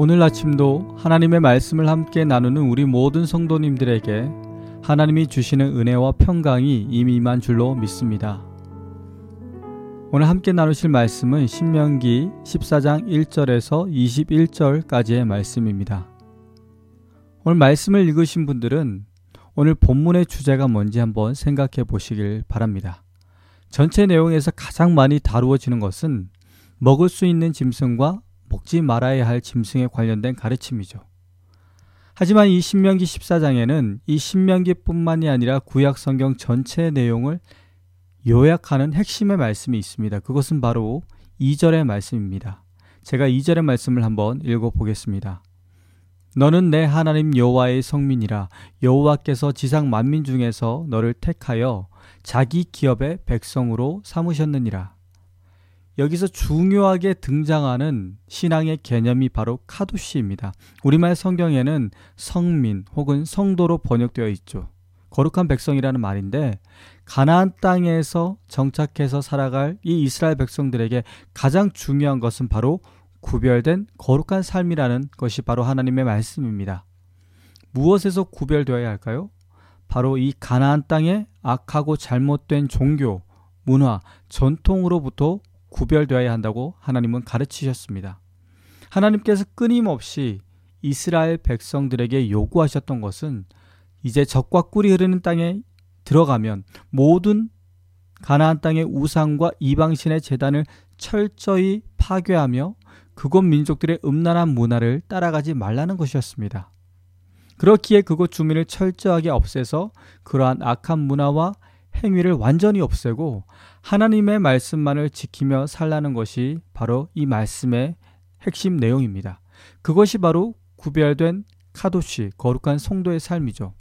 오늘 아침도 하나님의 말씀을 함께 나누는 우리 모든 성도님들에게 하나님이 주시는 은혜와 평강이 이미 임한 줄로 믿습니다. 오늘 함께 나누실 말씀은 신명기 14장 1절에서 21절까지의 말씀입니다. 오늘 말씀을 읽으신 분들은 오늘 본문의 주제가 뭔지 한번 생각해 보시길 바랍니다. 전체 내용에서 가장 많이 다루어지는 것은 먹을 수 있는 짐승과 먹지 말아야 할 짐승에 관련된 가르침이죠. 하지만 이 신명기 14장에는 이 신명기뿐만이 아니라 구약 성경 전체 내용을 요약하는 핵심의 말씀이 있습니다. 그것은 바로 2절의 말씀입니다. 제가 2절의 말씀을 한번 읽어 보겠습니다. 너는 내 하나님 여호와의 성민이라 여호와께서 지상 만민 중에서 너를 택하여 자기 기업의 백성으로 삼으셨느니라. 여기서 중요하게 등장하는 신앙의 개념이 바로 카두시입니다. 우리말 성경에는 성민 혹은 성도로 번역되어 있죠. 거룩한 백성이라는 말인데 가나안 땅에서 정착해서 살아갈 이 이스라엘 백성들에게 가장 중요한 것은 바로 구별된 거룩한 삶이라는 것이 바로 하나님의 말씀입니다. 무엇에서 구별되어야 할까요? 바로 이 가나안 땅의 악하고 잘못된 종교, 문화, 전통으로부터 구별되어야 한다고 하나님은 가르치셨습니다. 하나님께서 끊임없이 이스라엘 백성들에게 요구하셨던 것은 이제 적과 꿀이 흐르는 땅에 들어가면 모든 가나안 땅의 우상과 이방신의 재단을 철저히 파괴하며 그곳 민족들의 음란한 문화를 따라가지 말라는 것이었습니다. 그렇기에 그곳 주민을 철저하게 없애서 그러한 악한 문화와 행위를 완전히 없애고 하나님의 말씀만을 지키며 살라는 것이 바로 이 말씀의 핵심 내용입니다. 그것이 바로 구별된 카도시, 거룩한 성도의 삶이죠.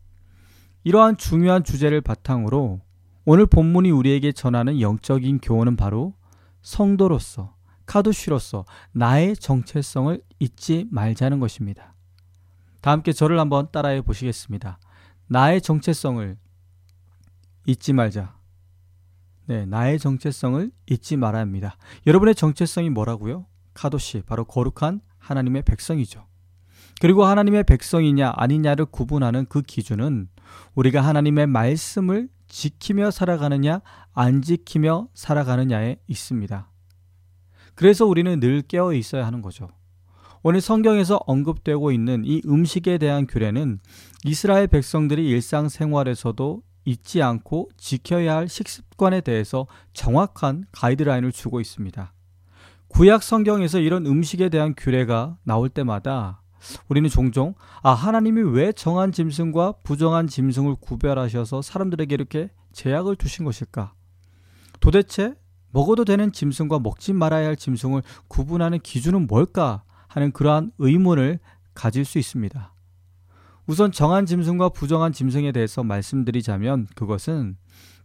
이러한 중요한 주제를 바탕으로 오늘 본문이 우리에게 전하는 영적인 교훈은 바로 성도로서, 카도시로서 나의 정체성을 잊지 말자는 것입니다. 다 함께 저를 한번 따라해 보시겠습니다. 나의 정체성을 잊지 말자. 네, 나의 정체성을 잊지 말아야 합니다. 여러분의 정체성이 뭐라고요? 카도시, 바로 거룩한 하나님의 백성이죠. 그리고 하나님의 백성이냐 아니냐를 구분하는 그 기준은 우리가 하나님의 말씀을 지키며 살아가느냐 안 지키며 살아가느냐에 있습니다. 그래서 우리는 늘 깨어 있어야 하는 거죠. 오늘 성경에서 언급되고 있는 이 음식에 대한 규례는 이스라엘 백성들이 일상생활에서도 잊지 않고 지켜야 할 식습관에 대해서 정확한 가이드라인을 주고 있습니다. 구약 성경에서 이런 음식에 대한 규례가 나올 때마다 우리는 종종 아 하나님이 왜 정한 짐승과 부정한 짐승을 구별하셔서 사람들에게 이렇게 제약을 두신 것일까? 도대체 먹어도 되는 짐승과 먹지 말아야 할 짐승을 구분하는 기준은 뭘까 하는 그러한 의문을 가질 수 있습니다. 우선 정한 짐승과 부정한 짐승에 대해서 말씀드리자면 그것은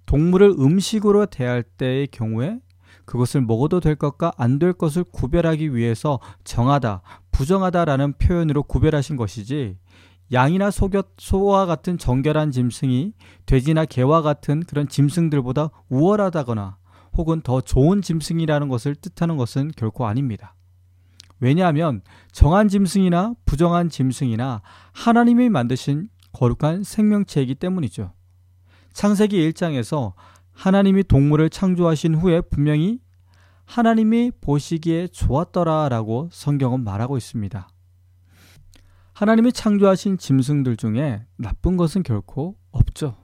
동물을 음식으로 대할 때의 경우에 그것을 먹어도 될 것과 안 될 것을 구별하기 위해서 정하다, 부정하다라는 표현으로 구별하신 것이지 양이나 소곁, 소와 같은 정결한 짐승이 돼지나 개와 같은 그런 짐승들보다 우월하다거나 혹은 더 좋은 짐승이라는 것을 뜻하는 것은 결코 아닙니다. 왜냐하면 정한 짐승이나 부정한 짐승이나 하나님이 만드신 거룩한 생명체이기 때문이죠. 창세기 1장에서 하나님이 동물을 창조하신 후에 분명히 하나님이 보시기에 좋았더라 라고 성경은 말하고 있습니다. 하나님이 창조하신 짐승들 중에 나쁜 것은 결코 없죠.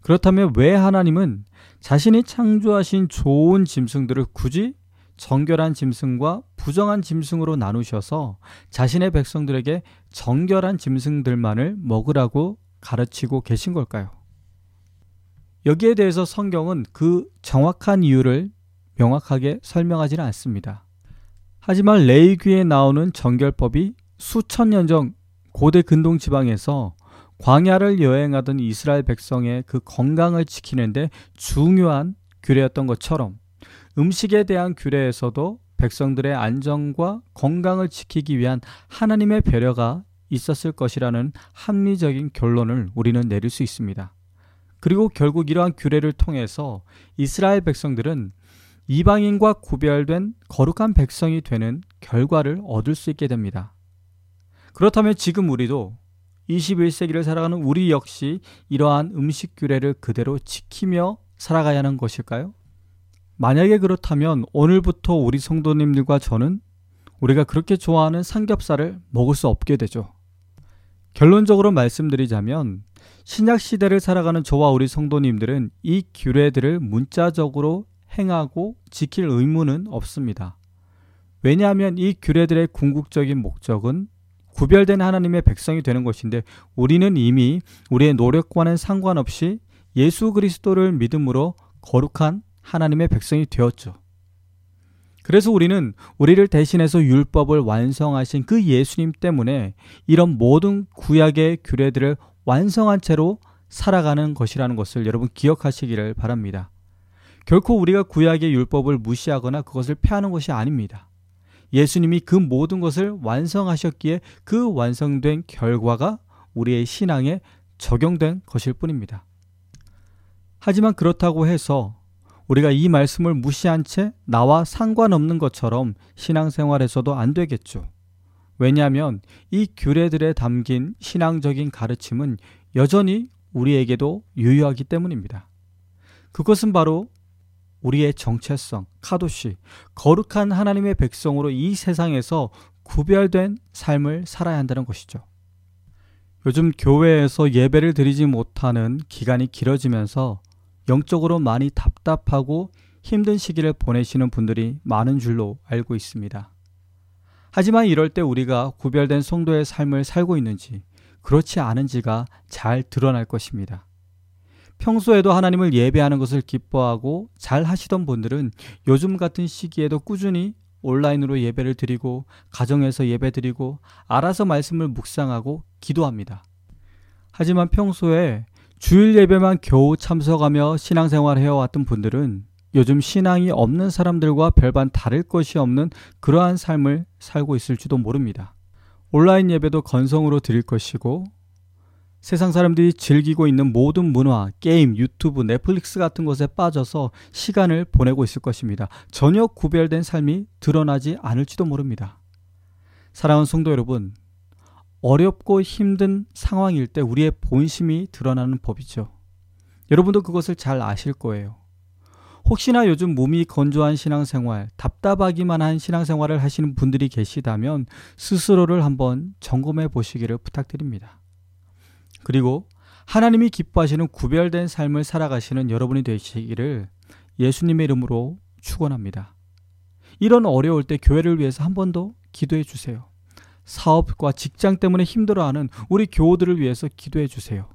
그렇다면 왜 하나님은 자신이 창조하신 좋은 짐승들을 굳이 정결한 짐승과 부정한 짐승으로 나누셔서 자신의 백성들에게 정결한 짐승들만을 먹으라고 가르치고 계신 걸까요? 여기에 대해서 성경은 그 정확한 이유를 명확하게 설명하지는 않습니다. 하지만 레이귀에 나오는 정결법이 수천 년 전 고대 근동 지방에서 광야를 여행하던 이스라엘 백성의 그 건강을 지키는데 중요한 규례였던 것처럼 음식에 대한 규례에서도 백성들의 안정과 건강을 지키기 위한 하나님의 배려가 있었을 것이라는 합리적인 결론을 우리는 내릴 수 있습니다. 그리고 결국 이러한 규례를 통해서 이스라엘 백성들은 이방인과 구별된 거룩한 백성이 되는 결과를 얻을 수 있게 됩니다. 그렇다면 지금 우리도 21세기를 살아가는 우리 역시 이러한 음식 규례를 그대로 지키며 살아가야 하는 것일까요? 만약에 그렇다면 오늘부터 우리 성도님들과 저는 우리가 그렇게 좋아하는 삼겹살을 먹을 수 없게 되죠. 결론적으로 말씀드리자면 신약 시대를 살아가는 저와 우리 성도님들은 이 규례들을 문자적으로 행하고 지킬 의무는 없습니다. 왜냐하면 이 규례들의 궁극적인 목적은 구별된 하나님의 백성이 되는 것인데 우리는 이미 우리의 노력과는 상관없이 예수 그리스도를 믿음으로 거룩한 하나님의 백성이 되었죠. 그래서 우리는 우리를 대신해서 율법을 완성하신 그 예수님 때문에 이런 모든 구약의 규례들을 완성한 채로 살아가는 것이라는 것을 여러분 기억하시기를 바랍니다. 결코 우리가 구약의 율법을 무시하거나 그것을 폐하는 것이 아닙니다. 예수님이 그 모든 것을 완성하셨기에 그 완성된 결과가 우리의 신앙에 적용된 것일 뿐입니다. 하지만 그렇다고 해서 우리가 이 말씀을 무시한 채 나와 상관없는 것처럼 신앙생활에서도 안 되겠죠. 왜냐하면 이 규례들에 담긴 신앙적인 가르침은 여전히 우리에게도 유효하기 때문입니다. 그것은 바로 우리의 정체성, 카도시, 거룩한 하나님의 백성으로 이 세상에서 구별된 삶을 살아야 한다는 것이죠. 요즘 교회에서 예배를 드리지 못하는 기간이 길어지면서 영적으로 많이 답답하고 힘든 시기를 보내시는 분들이 많은 줄로 알고 있습니다. 하지만 이럴 때 우리가 구별된 성도의 삶을 살고 있는지 그렇지 않은지가 잘 드러날 것입니다. 평소에도 하나님을 예배하는 것을 기뻐하고 잘 하시던 분들은 요즘 같은 시기에도 꾸준히 온라인으로 예배를 드리고 가정에서 예배 드리고 알아서 말씀을 묵상하고 기도합니다. 하지만 평소에 주일 예배만 겨우 참석하며 신앙생활 해왔던 분들은 요즘 신앙이 없는 사람들과 별반 다를 것이 없는 그러한 삶을 살고 있을지도 모릅니다. 온라인 예배도 건성으로 드릴 것이고 세상 사람들이 즐기고 있는 모든 문화, 게임, 유튜브, 넷플릭스 같은 것에 빠져서 시간을 보내고 있을 것입니다. 전혀 구별된 삶이 드러나지 않을지도 모릅니다. 사랑하는 성도 여러분, 어렵고 힘든 상황일 때 우리의 본심이 드러나는 법이죠. 여러분도 그것을 잘 아실 거예요. 혹시나 요즘 몸이 건조한 신앙생활, 답답하기만 한 신앙생활을 하시는 분들이 계시다면 스스로를 한번 점검해 보시기를 부탁드립니다. 그리고 하나님이 기뻐하시는 구별된 삶을 살아가시는 여러분이 되시기를 예수님의 이름으로 축원합니다. 이런 어려울 때 교회를 위해서 한 번 더 기도해 주세요. 사업과 직장 때문에 힘들어하는 우리 교우들을 위해서 기도해 주세요.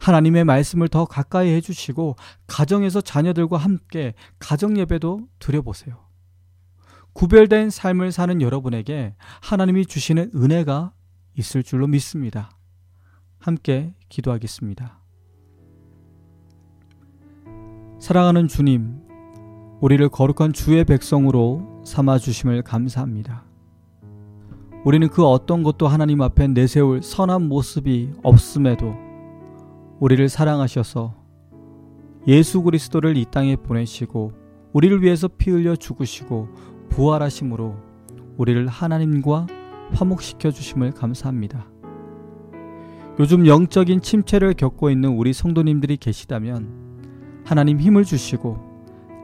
하나님의 말씀을 더 가까이 해주시고 가정에서 자녀들과 함께 가정 예배도 드려보세요. 구별된 삶을 사는 여러분에게 하나님이 주시는 은혜가 있을 줄로 믿습니다. 함께 기도하겠습니다. 사랑하는 주님, 우리를 거룩한 주의 백성으로 삼아 주심을 감사합니다. 우리는 그 어떤 것도 하나님 앞에 내세울 선한 모습이 없음에도 우리를 사랑하셔서 예수 그리스도를 이 땅에 보내시고 우리를 위해서 피 흘려 죽으시고 부활하심으로 우리를 하나님과 화목시켜 주심을 감사합니다. 요즘 영적인 침체를 겪고 있는 우리 성도님들이 계시다면 하나님 힘을 주시고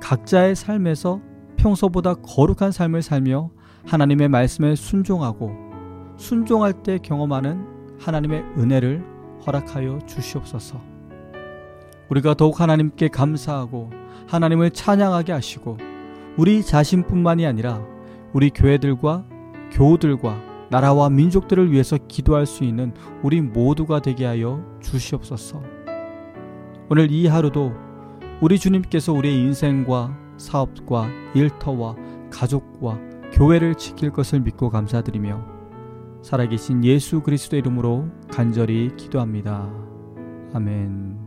각자의 삶에서 평소보다 거룩한 삶을 살며 하나님의 말씀에 순종하고 순종할 때 경험하는 하나님의 은혜를 허락하여 주시옵소서. 우리가 더욱 하나님께 감사하고 하나님을 찬양하게 하시고 우리 자신뿐만이 아니라 우리 교회들과 교우들과 나라와 민족들을 위해서 기도할 수 있는 우리 모두가 되게 하여 주시옵소서. 오늘 이 하루도 우리 주님께서 우리의 인생과 사업과 일터와 가족과 교회를 지킬 것을 믿고 감사드리며 살아계신 예수 그리스도 이름으로 간절히 기도합니다. 아멘.